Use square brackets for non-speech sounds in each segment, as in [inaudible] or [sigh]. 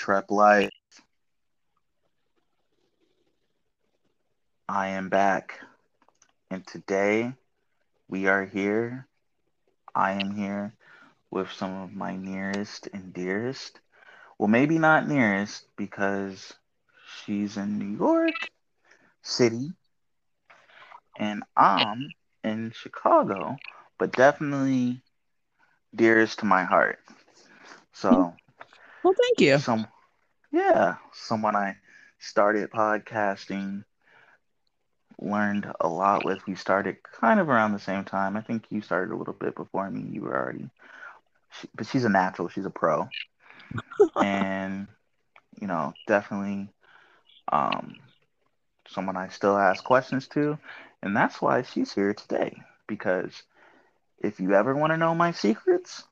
Trep Life. I am back. And today we are here. I am here with some of my nearest and dearest. Well, maybe not nearest because she's in New York City and I'm in Chicago, but definitely dearest to my heart. So, Well, thank you. some yeah, someone I started podcasting, learned a lot with. We started kind of around the same time. I think you started a little bit before me. You were already, she, but she's a natural. She's a pro, [laughs] and you know, definitely um, someone I still ask questions to, and that's why she's here today. Because if you ever want to know my secrets,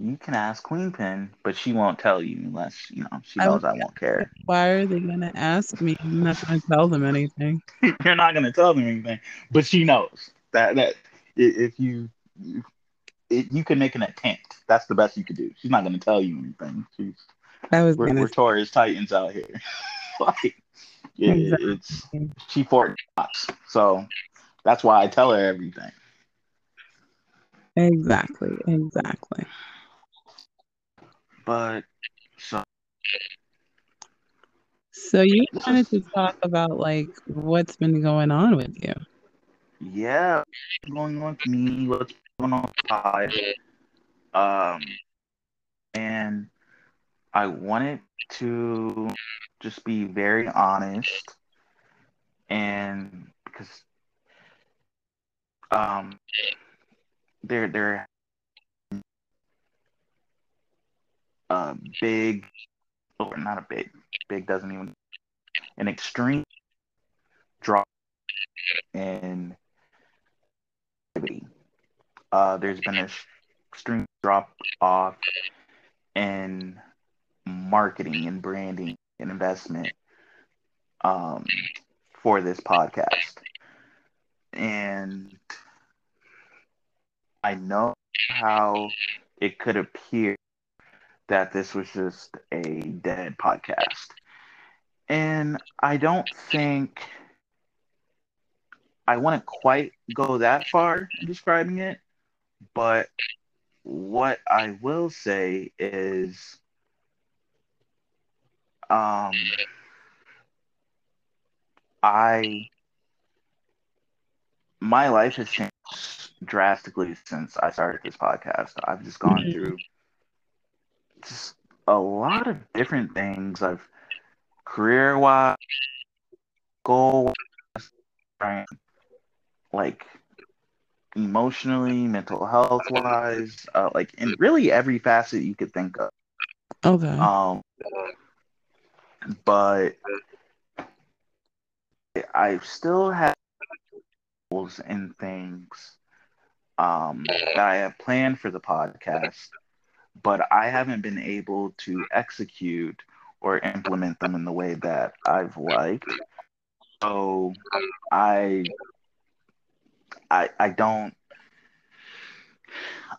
you can ask Queen Pin, but she won't tell you unless you know she knows was- I won't care. [laughs] Why are they gonna ask me? I'm not gonna tell them anything. [laughs] You're not gonna tell them anything, but she knows that that if you you, you can make an attempt. That's the best you could do. She's not gonna tell you anything. She's I was we're, gonna. we're Taurus Titans out here. [laughs] like yeah, Exactly. it's she fought shots, so that's why I tell her everything. Exactly. Exactly. But so So you wanted to talk about like what's been going on with you. yeah, what's going on with me? What's going on with I? Um, and I wanted to just be very honest, and because um, there there a big or not a big big doesn't even an extreme drop in activity. Uh, there's been an extreme drop off in marketing and branding and investment um, for this podcast. And I know how it could appear that this was just a dead podcast. And I don't think I want to quite go that far in describing it, but what I will say is um I my life has changed drastically since I started this podcast. I've just gone Mhm. through just a lot of different things. I've career wise, goal like emotionally, mental health wise, uh, like in really every facet you could think of. Okay. Um, but I still have goals and things um, that I have planned for the podcast, but I haven't been able to execute or implement them in the way that I've liked. So I I I don't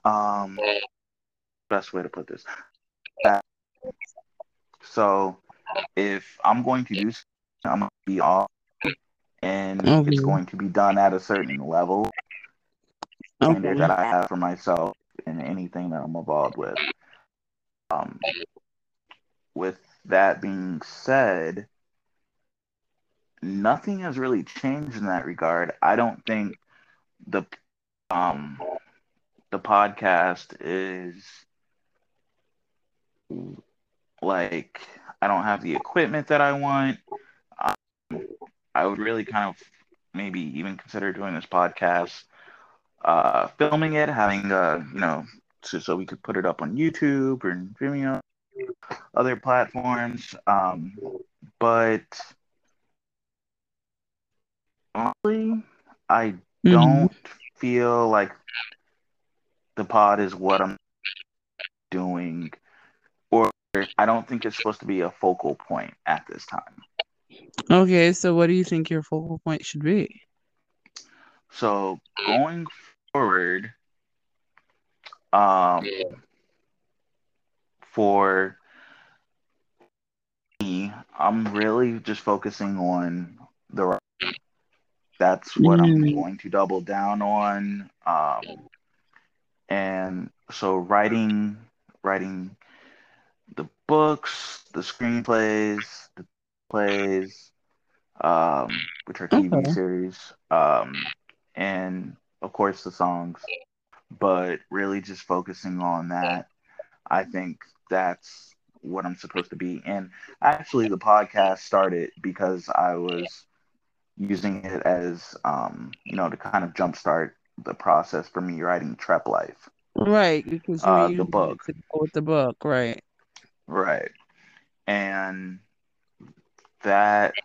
um best way to put this. So if I'm going to do something, I'm gonna be off and Okay. it's going to be done at a certain level standard Okay. that I have for myself in anything that I'm involved with. Um, with that being said, nothing has really changed in that regard. I don't think the um the podcast is like I don't have the equipment that I want. Um, I would really kind of maybe even consider doing this podcast, uh, filming it, having uh, you know, so, so we could put it up on YouTube or Vimeo, other platforms. Um, but honestly, I Mhm. don't feel like the pod is what I'm doing, or I don't think it's supposed to be a focal point at this time. Okay. So what do you think your focal point should be? So going forward, um, for me, I'm really just focusing on the writing. That's what I'm Mm. going to double down on. Um, and so writing, writing the books, the screenplays, the plays, um, which are TV Okay. series, um, and of course the songs. But really, just focusing on that, I think that's what I'm supposed to be. And actually, the podcast started because I was using it as, um, you know, to kind of jumpstart the process for me writing Trep Life, Right, because uh, the book, with the book, right? right? And that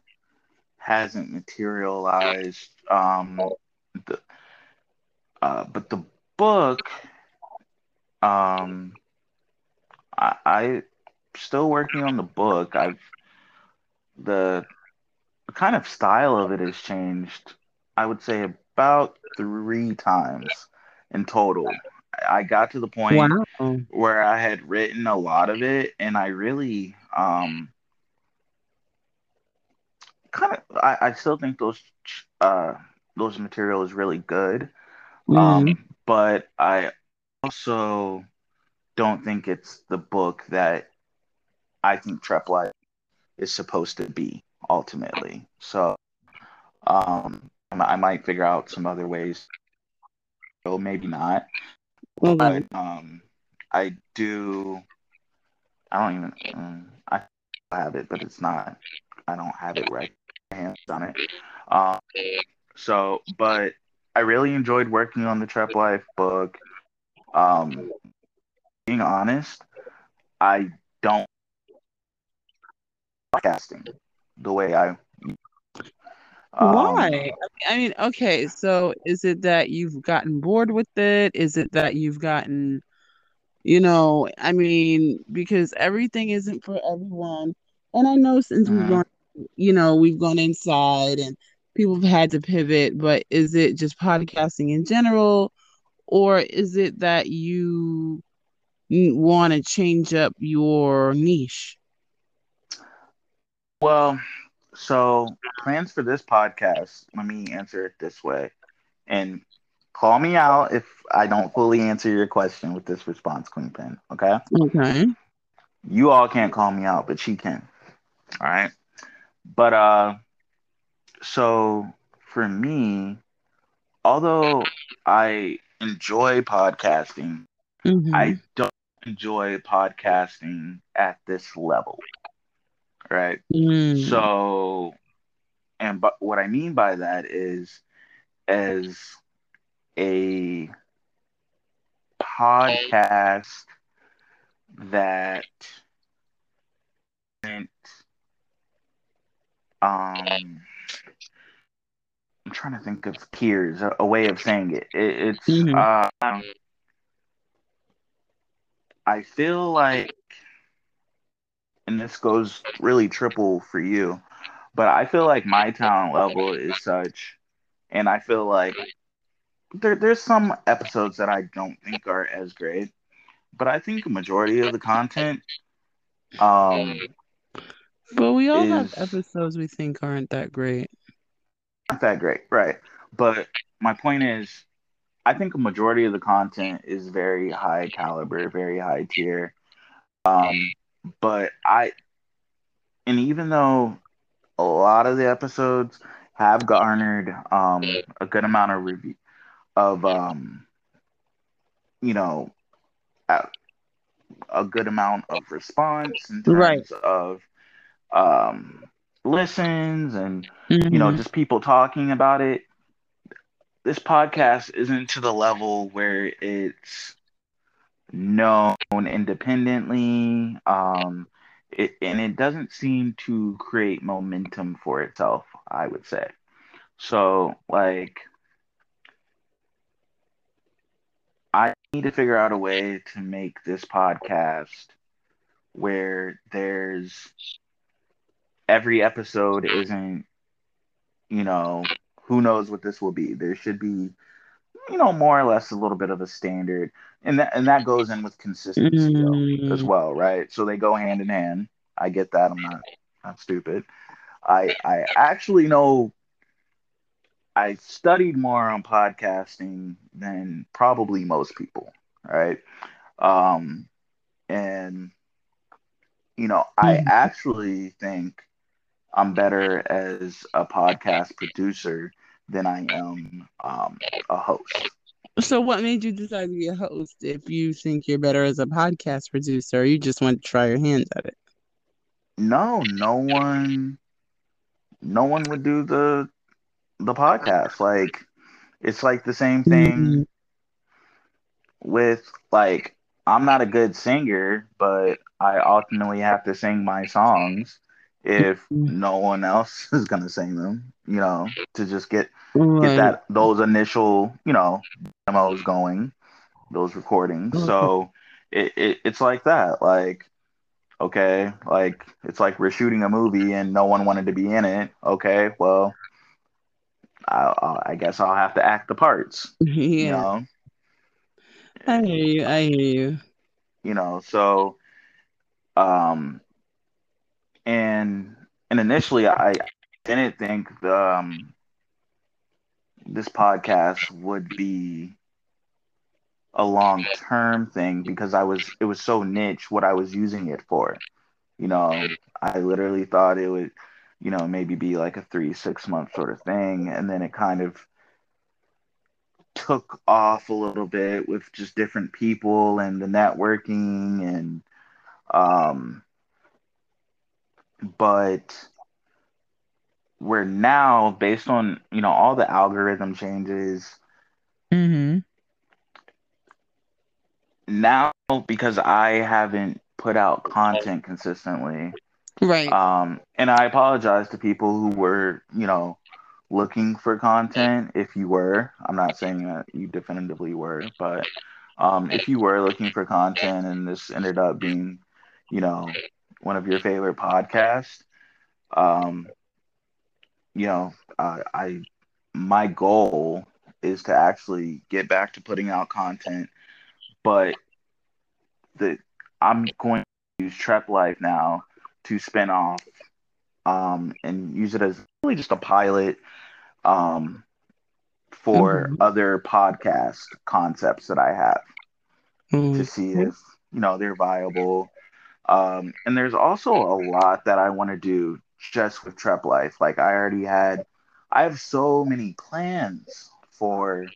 hasn't materialized. Um, the, uh, but the book, um, I, I still working on the book. I've the kind of style of it has changed. I would say about three times in total. I got to the point Wow. where I had written a lot of it, and I really um, kind of I, I still think those uh, those material is really good. Mm. Um, but I also don't think it's the book that I think Trep is supposed to be ultimately. So um, I might figure out some other ways. So maybe not. Okay. But um, I do. I don't even. Um, I have it, but it's not. I don't have it right. Hands on it. Um, so, but I really enjoyed working on the Trep Life book. Um, being honest, I don't podcasting the way I. Um, Why? I mean, okay, so is it that you've gotten bored with it? Is it that you've gotten, you know, I mean, because everything isn't for everyone. And I know since we've mhm. gone, you know, we've gone inside and people have had to pivot, but is it just podcasting in general, or is it that you want to change up your niche? Well, so plans for this podcast. Let me answer it this way, and call me out if I don't fully answer your question with this response, Queen Pen. Okay. Okay. You all can't call me out, but she can. All right. But uh, so for me, although I enjoy podcasting, Mm-hmm. I don't enjoy podcasting at this level, right? Mm. So, and but what I mean by that is as a podcast that isn't, um I'm trying to think of peers, a, a way of saying it. it it's Mm-hmm. I feel like, and this goes really triple for you, but I feel like my talent level is such, and I feel like there, there's some episodes that I don't think are as great, but I think a majority of the content um But we all have episodes we think aren't that great. Not that great, right? But my point is, I think a majority of the content is very high caliber, very high tier. Um, but I, and even though a lot of the episodes have garnered um a good amount of review of um you know a, a good amount of response in Right. terms of um listens and you know Mm-hmm. just people talking about it. This podcast isn't to the level where it's known independently. Um it, and it doesn't seem to create momentum for itself i would say. So like i need to figure out a way to make this podcast where there's every episode isn't you know who knows what this will be there should be you know more or less a little bit of a standard and that and that goes in with consistency though as Mm, well right so they go hand in hand i get that i'm not not stupid. I I actually know I studied more on podcasting than probably most people, right? Um, and you know, I Mhm. actually think I'm better as a podcast producer than I am um, a host. So, what made you decide to be a host if you think you're better as a podcast producer or you just want to try your hands at it? No, no one, no one would do the the podcast. Like, it's like the same thing Mhm. with like I'm not a good singer, but I ultimately have to sing my songs if no one else [laughs] is gonna sing them, you know, to just get get that those initial, you know, demos going, those recordings. Okay. So it, it it's like that. Like, okay, like it's like we're shooting a movie and no one wanted to be in it. Okay, well, I, I guess I'll have to act the parts. [laughs] You Yeah, know, I hear you. I hear you. you know. So, um, and and initially I didn't think um this podcast would be a long term thing because I was it was so niche what I was using it for. You know, I literally thought it would, you know, maybe be like a three, six month sort of thing. And then it kind of took off a little bit with just different people and the networking and um but we're now based on, you know, all the algorithm changes Mm-hmm. now because I haven't put out content consistently. Right. Um, and I apologize to people who were, you know, looking for content. If you were, I'm not saying that you definitively were, but um, if you were looking for content and this ended up being, you know, one of your favorite podcasts, um, you know, uh, I my goal is to actually get back to putting out content, but the I'm going to use Trep Life now to spin off um, and use it as really just a pilot um, for Mhm. other podcast concepts that I have to Mhm. see if you know they're viable. Um, and there's also a lot that I want to do just with Trep Life. Like I already had, I have so many plans for.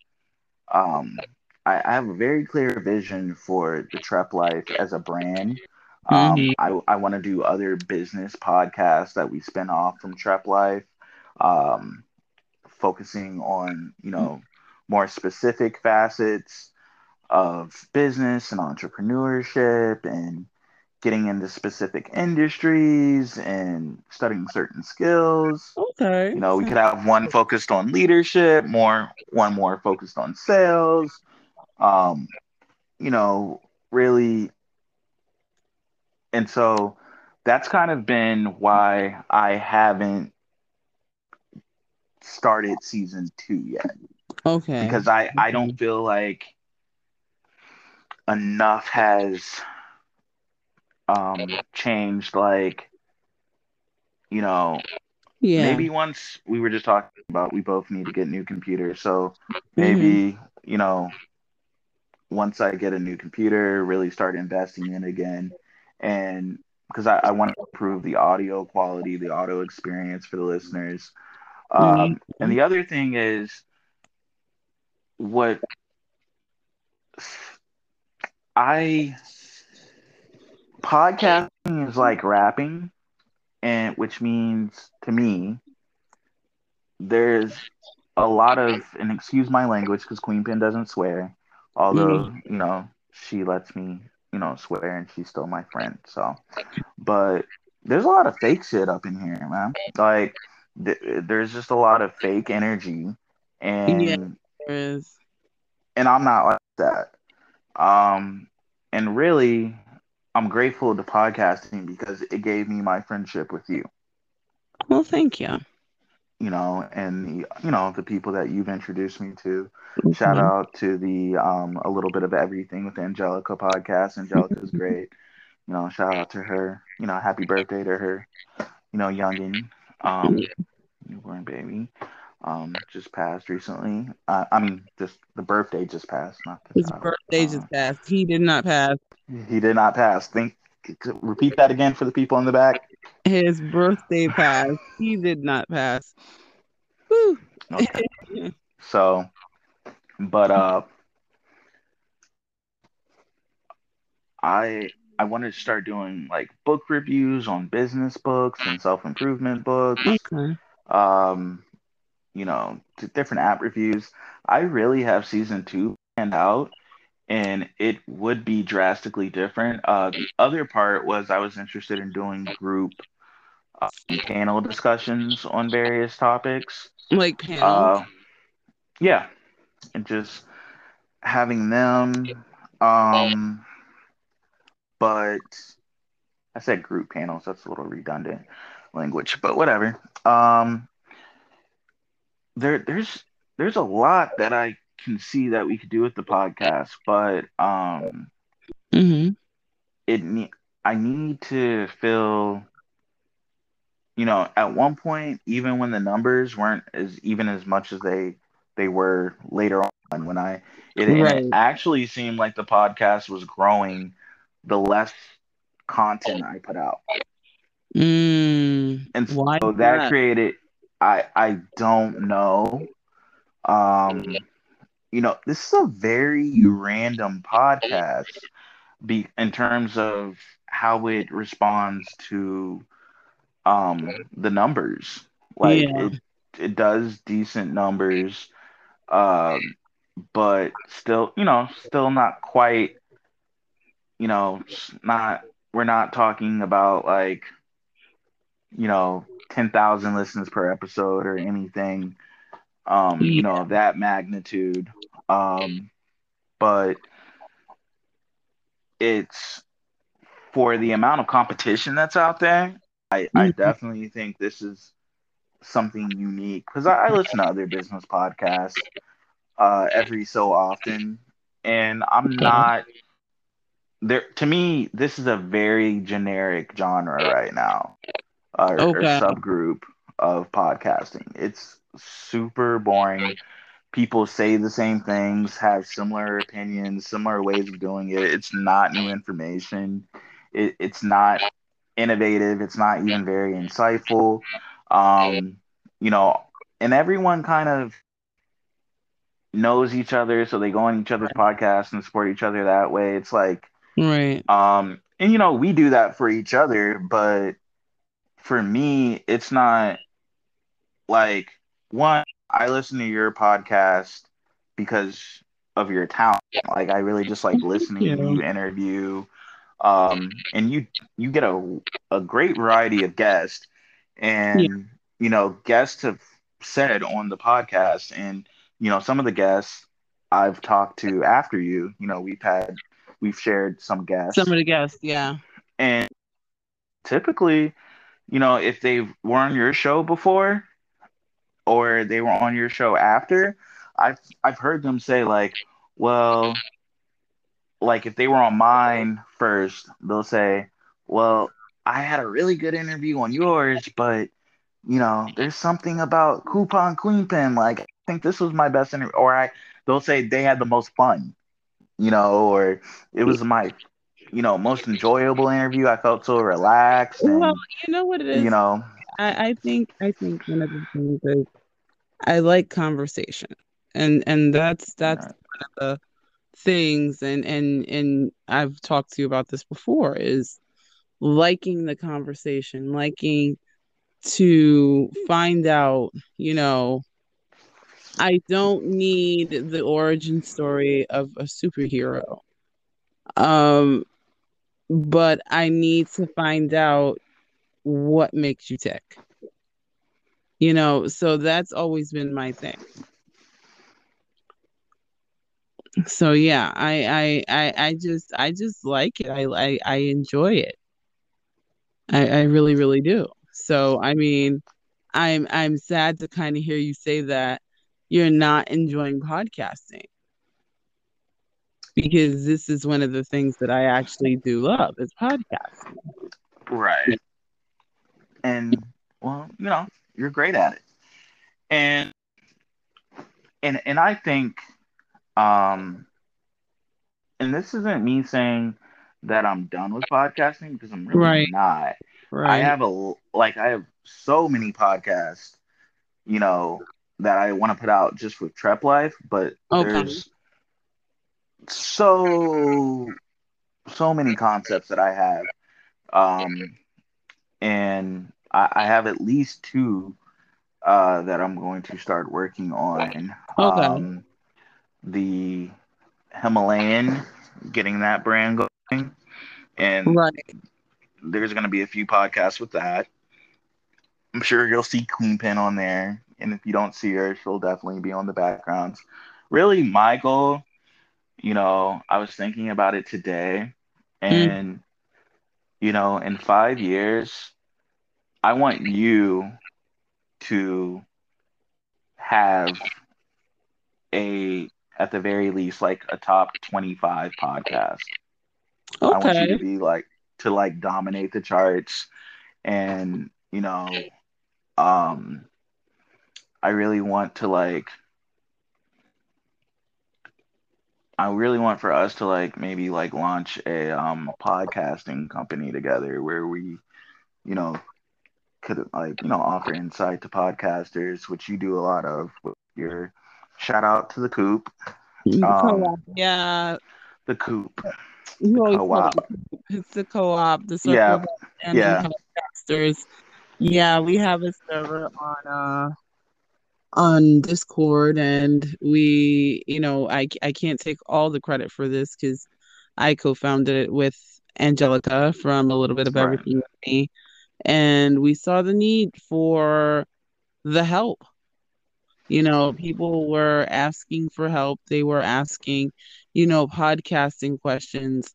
Um, I, I have a very clear vision for the Trep Life as a brand. Um, Mhm. I, I want to do other business podcasts that we spin off from Trep Life, um, focusing on you know more specific facets of business and entrepreneurship and getting into specific industries and studying certain skills. Okay. You know, we could have one focused on leadership, more one more focused on sales. Um, you know, really and so that's kind of been why I haven't started season 2 yet Okay. because I I don't feel like enough has um changed like you know Yeah. maybe once we were just talking about we both need to get new computers so Mm-hmm. maybe you know once i get a new computer really start investing in again and because I, I want to improve the audio quality the audio experience for the listeners um, and the other thing is what i podcasting is like rapping and which means to me there's a lot of and excuse my language because queen pin doesn't swear although you know she lets me you know swear and she's still my friend so but there's a lot of fake shit up in here man like th- there's just a lot of fake energy and Yeah. There is. and i'm not like that um and really i'm grateful to podcasting because it gave me my friendship with you Well, thank you. you know, and the, you know the people that you've introduced me to. Shout Mhm. out to the um, a little bit of everything with Angelica podcast. Angelica's [laughs] great. You know, shout out to her. You know, happy birthday to her. you know, youngin, um, newborn baby, um, just passed recently. Uh, I mean, just the birthday just passed, not the His child. birthday Uh, just passed. He did not pass. he did not pass. Think. Repeat that again for the people in the back. His birthday passed. He did not pass. Whew. Okay. [laughs] So, but uh, I I wanted to start doing like book reviews on business books and self improvement books. Okay. Um, you know, to different app reviews. I really have season two planned out, and it would be drastically different. Uh, the other part was I was interested in doing group uh, panel discussions on various topics. Like panel. Uh, yeah, and just having them. Um, but I said group panels. That's a little redundant language, but whatever. Um, there, there's, there's a lot that I can see that we could do with the podcast, but um, hmm it I need to feel. You know, at one point, even when the numbers weren't as even as much as they they were later on, when I it, Right. it actually seemed like the podcast was growing, the less content I put out. Mm. and so Why that, that? created i i don't know. Um you know this is a very random podcast be in terms of how it responds to um the numbers. Like Yeah. it it does decent numbers um but still you know still not quite you know not we're not talking about like you know 10,000 listens per episode or anything um you know of that magnitude. Um but it's for the amount of competition that's out there I I Mhm. definitely think this is something unique because I, I listen to other business podcasts uh every so often and I'm not there to me this is a very generic genre right now or, or subgroup of podcasting. It's super boring. People say the same things have similar opinions similar ways of doing it. It's not new information. It, it's not innovative. It's not even very insightful. Um you know and everyone kind of knows each other so they go on each other's podcasts and support each other that way. It's like Right. um, and you know, we do that for each other, but for me, it's not like one, I listen to your podcast because of your talent. Like I really just like listening to you. you interview. Um, and you you get a a great variety of guests and Yeah. you know, guests have said on the podcast and you know, some of the guests I've talked to after you, you know, we've had we've shared some guests Some of the guests, yeah. and typically, you know, if they were on your show before or they were on your show after, I've I've heard them say like, well, like if they were on mine first, they'll say, well, I had a really good interview on yours, but you know, there's something about Coupon Queen Pen. Like, I think this was my best interview, or I they'll say they had the most fun, you know, or it was my you know most enjoyable interview. I felt so relaxed and Well, you know what it is? you know I, I think I think one of the things is I like conversation. And and that's that's Right. one of the things and and and I've talked to you about this before is liking the conversation, liking to find out, you know, I don't need the origin story of a superhero. Um, but I need to find out what makes you tick. You know, so that's always been my thing. So yeah, I I I, I just I just like it. I I, I enjoy it. I, I really, really do. So I mean, I'm I'm sad to kind of hear you say that you're not enjoying podcasting. Because this is one of the things that I actually do love is podcasting. right and well, you know, you're great at it. And and and I think um and this isn't me saying that I'm done with podcasting because I'm really Right. not. Right. I have a like I have so many podcasts, you know, that I want to put out just with Trep Life, but Okay. there's so so many concepts that I have. Um and I, I have at least two uh that I'm going to start working on. Okay. Um the Himalayan, getting that brand going. And right. there's going to be a few podcasts with that. I'm sure you'll see Queen Pin on there. And if you don't see her, she'll definitely be on the backgrounds. Really, my goal, you know, I was thinking about it today. And, you know, in five years, I want you to have a, at the very least, like a top 25 podcast. Okay. I want you to be like to like dominate the charts and you know um I really want to like I really want for us to like maybe like launch a um podcasting company together where we you know could like you know offer insight to podcasters which you do a lot of with your shout out to the coop Co-op. Yeah. the coop You always co-op. the co-op. It's the co-op, the Yeah, of Understanding yeah. podcasters. Yeah, we have a server on uh on Discord and we, you know, I I can't take all the credit for this because I co-founded it with Angelica from a little bit of Right. everything with me. And we saw the need for the help. You know, people were asking for help. They were asking, you know, podcasting questions,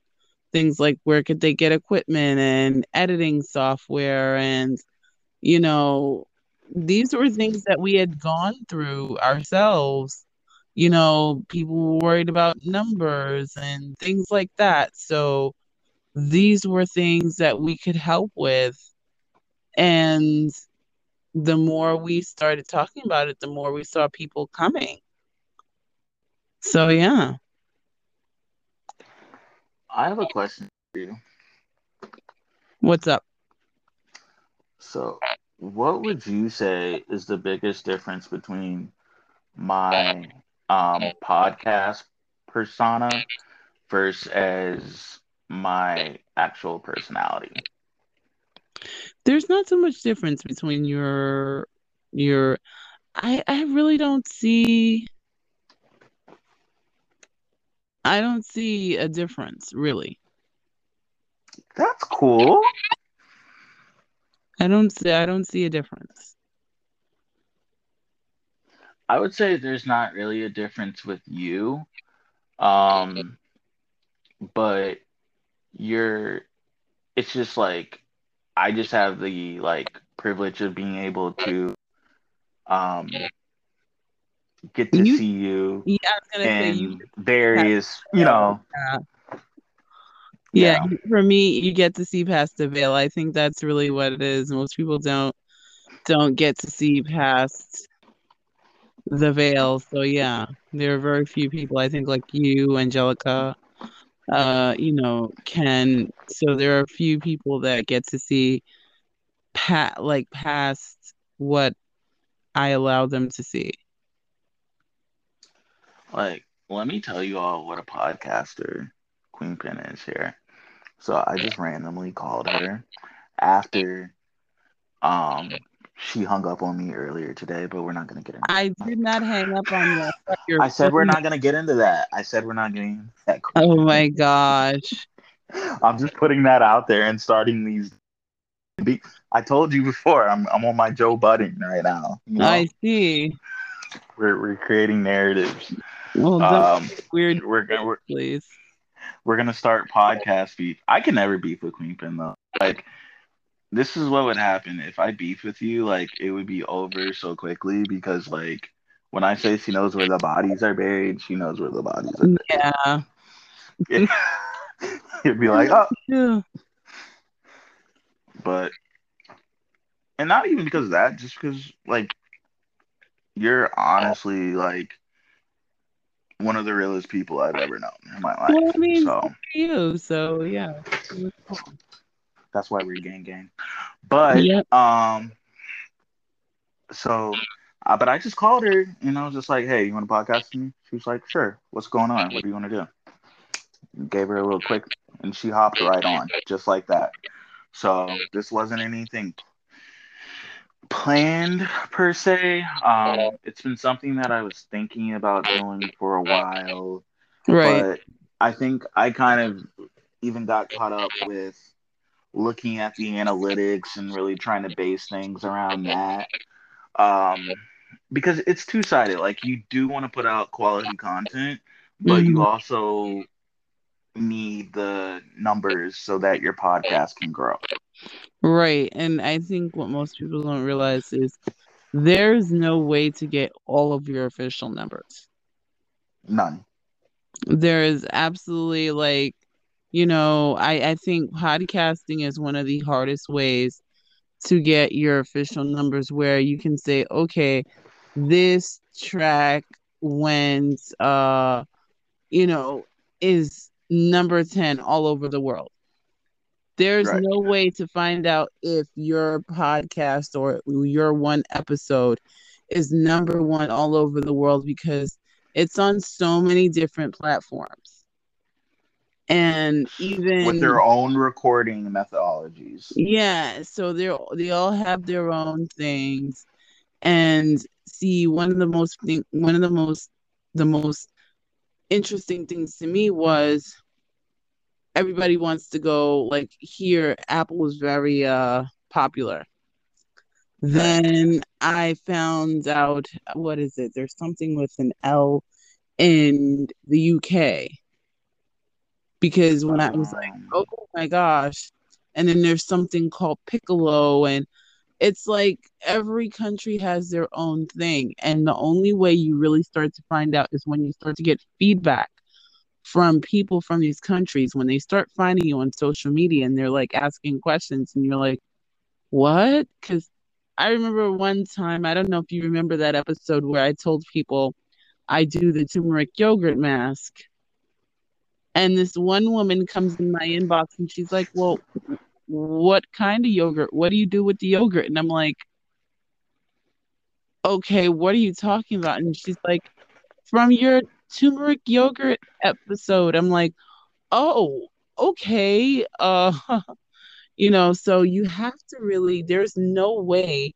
things like where could they get equipment and editing software and, you know, these were things that we had gone through ourselves. You know, people were worried about numbers and things like that. So these were things that we could help with. And the more we started talking about it, the more we saw people coming. So yeah. I have a question for you. What's up? So, what would you say is the biggest difference between my um, podcast persona versus my actual personality? There's not so much difference between your your I I really don't see I don't see a difference, really. That's cool. I don't see I don't see a difference. I would say there's not really a difference with you. Um, but you're, it's just like, I just have the like privilege of being able to um get to You see you yeah, I was gonna say you in various, you know, yeah. yeah. For me, you get to see past the veil. I think that's really what it is. Most people don't don't get to see past the veil. So yeah, there are very few people. I think like you, Angelica, uh, you know, can. So there are a few people that get to see pat like past what I allow them to see. Like, let me tell you all what a podcaster Queen Pin is here. So I just randomly called her after um she hung up on me earlier today, but we're not gonna get into that. I did not hang up on you. I I said we're not gonna get into that. I said we're not getting that. [laughs] Oh my gosh. I'm just putting that out there and starting these. Be- I told you before, I'm I'm on my Joe Budden right now. You know, I see. we're we're creating narratives. Well, Um, weird, we're gonna we're, please. We're gonna start podcast beef. I can never beef with Queen Pin though. Like this is what would happen if I beef with you. Like it would be over so quickly because like when I say she knows where the bodies are buried, she knows where the bodies are. Yeah. [laughs] Buried. It'd be like, oh, [laughs] Yeah. but and not even because of that, just because like you're honestly like one of the realest people I've ever known in my life. Well, I mean, so you, so yeah. that's why we're gang gang. But Yep. um, so uh, but I just called her and I was just like, hey, you want to podcast with me? She was like, sure. What's going on? What do you want to do? Gave her a little quick, and she hopped right on, just like that. So this wasn't anything planned per se. Um, it's been something that I was thinking about doing for a while, Right. but I think I kind of even got caught up with looking at the analytics and really trying to base things around that. Um, because it's two sided. Like you do want to put out quality content, but you Mhm. also need the numbers so that your podcast can grow. Right. And I think what most people don't realize is there's no way to get all of your official numbers. None. There is absolutely like, you know, I, I think podcasting is one of the hardest ways to get your official numbers where you can say, okay, this track went uh, you know, is number 10 all over the world. There's Right. no way to find out if your podcast or your one episode is number one all over the world because it's on so many different platforms. And even With their own recording methodologies. yeah, so they're they all have their own things. And see, one of the most thing, one of the most the most interesting things to me was everybody wants to go like here Apple was very uh popular. Then I found out what is it? There's something with an L in the UK. Because when I was like, Um, oh my gosh. And then there's something called Piccolo and it's like every country has their own thing. And the only way you really start to find out is when you start to get feedback from people from these countries. When they start finding you on social media and they're like asking questions, and you're like, what? Because I remember one time, I don't know if you remember that episode where I told people I do the turmeric yogurt mask. And this one woman comes in my inbox and she's like, Well, what kind of yogurt? What do you do with the yogurt? And I'm like, Okay, what are you talking about? And she's like, From your turmeric yogurt episode. I'm like, Oh, okay. Uh, [laughs] you know, so you have to really, there's no way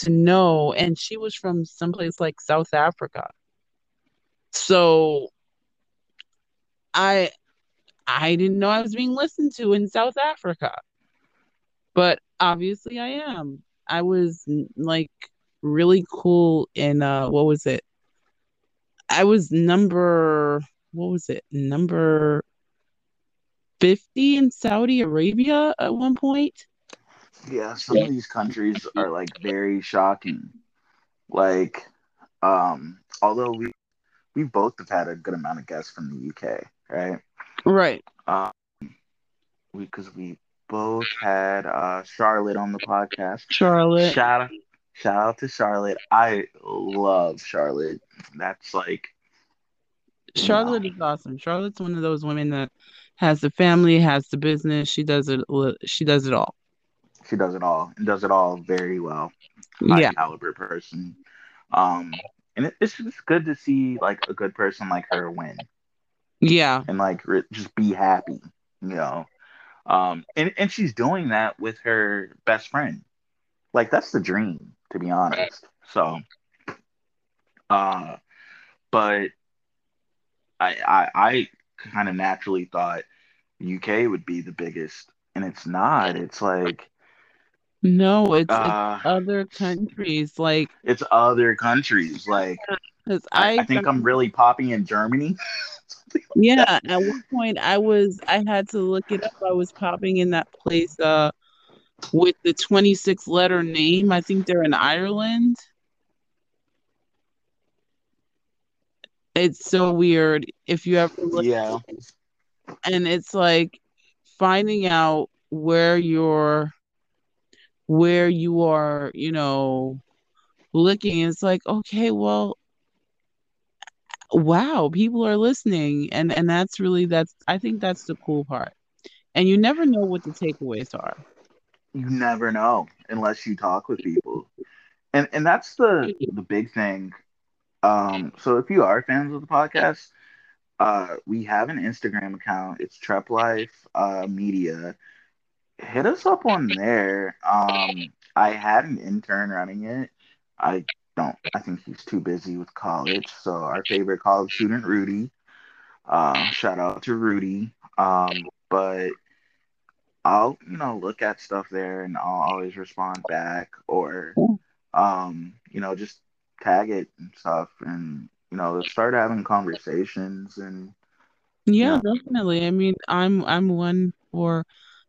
to know. And she was from someplace like South Africa. So I I didn't know I was being listened to in South Africa. But obviously I am. I was like really cool in uh what was it? I was number what was it? Number 50 in Saudi Arabia at one point. yeah, some of these countries are like very shocking. Like, um, although we we both have had a good amount of guests from the UK, right? Right. Um, we because we both had uh Charlotte on the podcast. Charlotte. Shout out, shout out to Charlotte. I love Charlotte. That's like Charlotte know, is awesome. Charlotte's one of those women that has the family, has the business. She does it. She does it all. she does it all and does it all very well. High Yeah. caliber person. Um, and it, it's just good to see like a good person like her win Yeah. and like re- just be happy, you know. Um, and and she's doing that with her best friend. Like that's the dream, to be honest. So, uh, but I I, I kind of naturally thought UK would be the biggest, and it's not. It's like No, it's, it's uh, other countries. Like, it's other countries. Like because I, I, I think I'm really popping in Germany. [laughs] yeah, at one point I was, I had to look it up. I was popping in that place, uh, with the 26 letter name. I think they're in Ireland. It's so weird if you ever look Yeah, and it's like finding out where your where you are, you know, looking. It's like, okay, well, wow, people are listening. And and that's really that's I think that's the cool part. And you never know what the takeaways are. You never know unless you talk with people. And and that's the the big thing. Um so if you are fans of the podcast, uh we have an Instagram account. It's Trep Life uh Media. Hit us up on there. Um I had an intern running it. I don't I think he's too busy with college. So our favorite college student Rudy. Uh, shout out to Rudy. Um, but I'll, you know, look at stuff there and I'll always respond back or, um, you know, just tag it and stuff and, you know, start having conversations and, Yeah, definitely. I mean, I'm I'm one for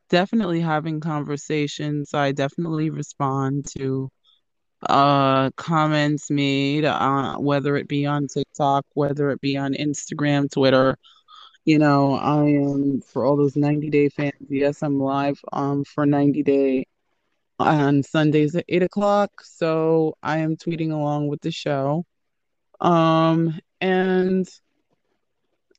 definitely having conversations. I definitely respond to uh comments made uh whether it be on TikTok, whether it be on Instagram, Twitter. You know, I am for all those 90 Day fans. Yes, I'm live um for 90 Day on Sundays at 8 o'clock. So I am tweeting along with the show. Um, and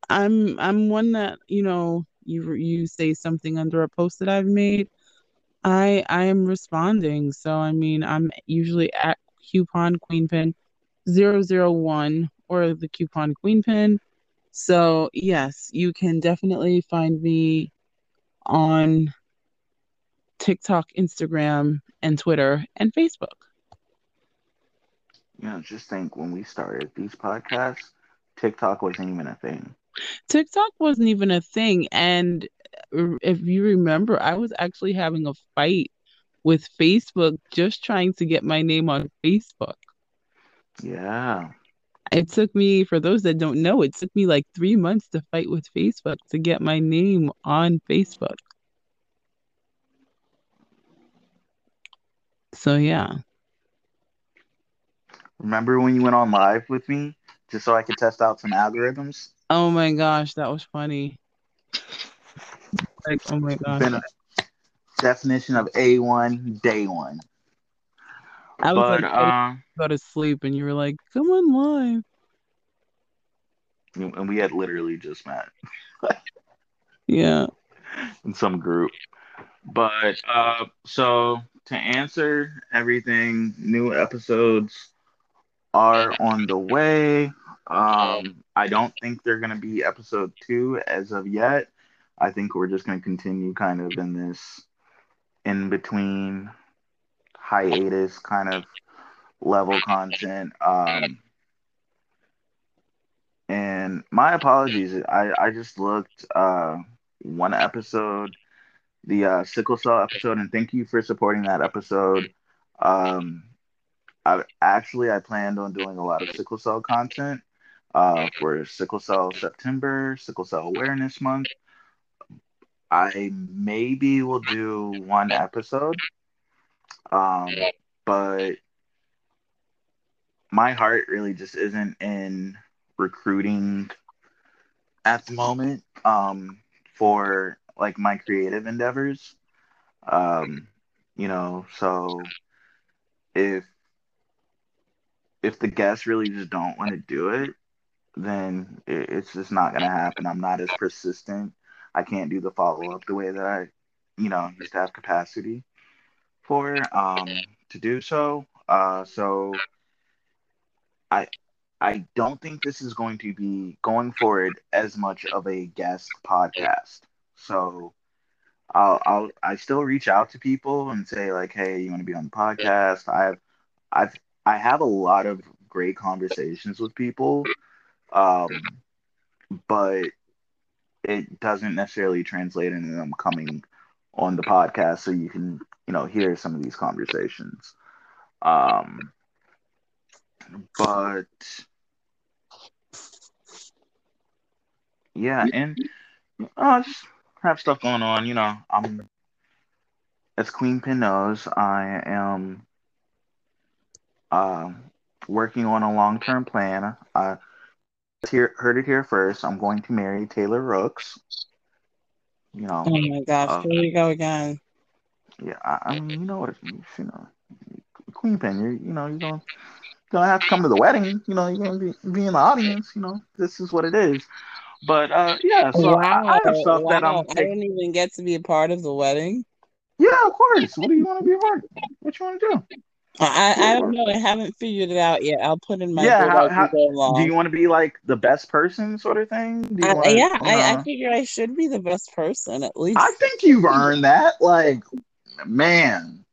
I'm I'm one that, you know, you you say something under a post that I've made. I I am responding. So I mean, I'm usually at coupon queen pin zero zero one or the coupon queen pin. So yes, you can definitely find me on TikTok, Instagram, and Twitter and Facebook. you know, just think when we started these podcasts, TikTok wasn't even a thing. TikTok wasn't even a thing. And if you remember, I was actually having a fight with Facebook just trying to get my name on Facebook. Yeah. It took me, for those that don't know, it took me like three months to fight with Facebook to get my name on Facebook. So yeah. Remember when you went on live with me just so I could test out some algorithms? Oh my gosh, that was funny. Like, oh my gosh. Definition of A1 day one. I was But like uh, go to sleep and you were like, come on live. and we had literally just met Yeah. in some group. But uh, so to answer everything, new episodes are on the way. Um, I don't think they're gonna be episode two as of yet. I think we're just gonna continue kind of in this in between hiatus kind of level content. Um, and my apologies. I, I just looked uh, one episode, the uh, sickle cell episode, and thank you for supporting that episode. Um, I actually I planned on doing a lot of sickle cell content uh, for sickle cell September, sickle cell awareness month. I maybe will do one episode, um, but my heart really just isn't in recruiting at the moment um, for like my creative endeavors. Um, you know, so if if the guests really just don't want to do it, then it, it's just not gonna happen. I'm not as persistent. I can't do the follow up the way that I, you know, used to have capacity for um to do so. Uh, so I I don't think this is going to be going forward as much of a guest podcast. So I'll I'll I still reach out to people and say like, hey, you want to be on the podcast? I've I've I have a lot of great conversations with people, um, but it doesn't necessarily translate into them coming on the podcast so you can you know hear some of these conversations. Um, but yeah, and uh, just have stuff going on. You know, I'm as Queen Pin knows, I am uh, working on a long term plan. I here, heard it here first. I'm going to marry Taylor Rooks. You know, Oh my gosh, uh, here we go again. Yeah, I, I mean, you know what? You know, Queen Pin, you're, you know, you're gonna, gonna have to come to the wedding. You know, you're gonna be, be in the audience. You know, this is what it is. But uh, yeah, so wow, I, I have stuff wow. that I'm. I didn't even get to be a part of the wedding. Yeah, of course. What do you want to be a part? What you want to do? I, I don't know. I haven't figured it out yet. I'll put in my yeah. How, how, how, do you want to be like the best person, sort of thing? Do you uh, wanna, yeah, I, I figure I should be the best person at least. I think you've earned that. Like, man,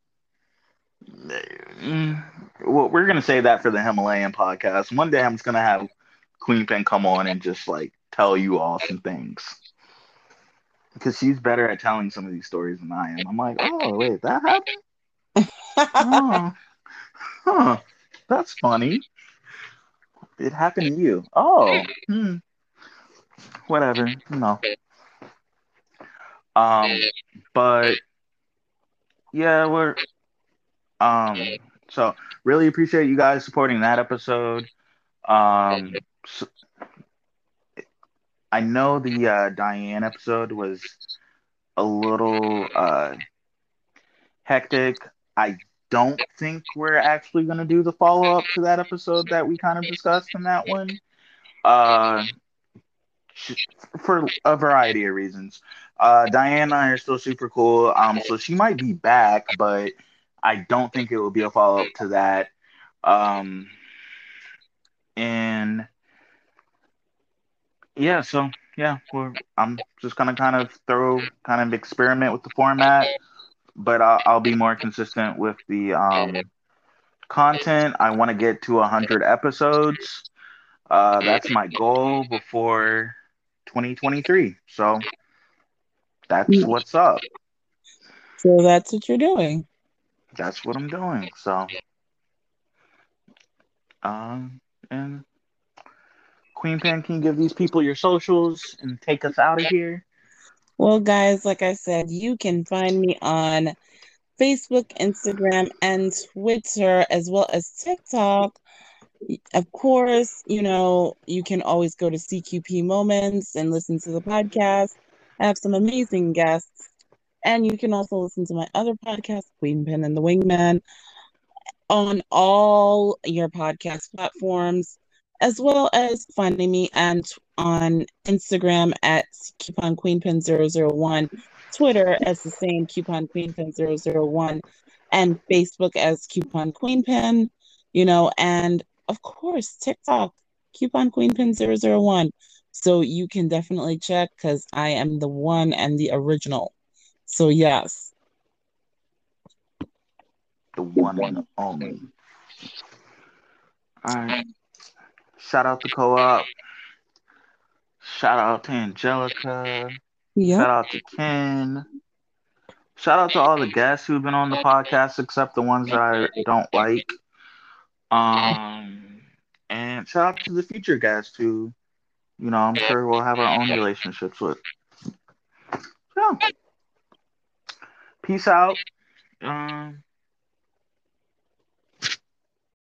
well, we're gonna say that for the Himalayan podcast. One day I'm just gonna have Queen Pin come on and just like tell you all some things because she's better at telling some of these stories than I am. I'm like, oh wait, that happened. [laughs] oh, huh, that's funny. It happened to you. Oh, hmm. whatever. No. Um, but yeah, we're um. So really appreciate you guys supporting that episode. Um, so, I know the uh, Diane episode was a little uh, hectic. I don't think we're actually going to do the follow up to that episode that we kind of discussed in that one. Uh, for a variety of reasons. Uh, Diane and I are still super cool. Um, so she might be back, but I don't think it will be a follow up to that. Um, and yeah, so yeah, I'm just gonna kind of throw, kind of experiment with the format, but I'll, I'll be more consistent with the um, content. I want to get to hundred episodes. Uh, that's my goal before 2023. So that's what's up. So that's what you're doing. That's what I'm doing. So, um, and Queen Pin, can you give these people your socials and take us out of here? Well, guys, like I said, you can find me on Facebook, Instagram, and Twitter, as well as TikTok. Of course, you know, you can always go to CQP Moments and listen to the podcast. I have some amazing guests. And you can also listen to my other podcast, Queen Pen and the Wingman, on all your podcast platforms as well as finding me and on Instagram at coupon queenpin 001, Twitter as the same coupon queenpin 001, and Facebook as coupon queenpin, you know, and of course TikTok coupon queenpin 001. So you can definitely check because I am the one and the original. So yes. The one and only. All right. Shout out to Co-op. Shout out to Angelica. Yep. Shout out to Ken. Shout out to all the guests who've been on the podcast, except the ones that I don't like. Um, and shout out to the future guys who, you know, I'm sure we'll have our own relationships with. Yeah. Peace out. Um,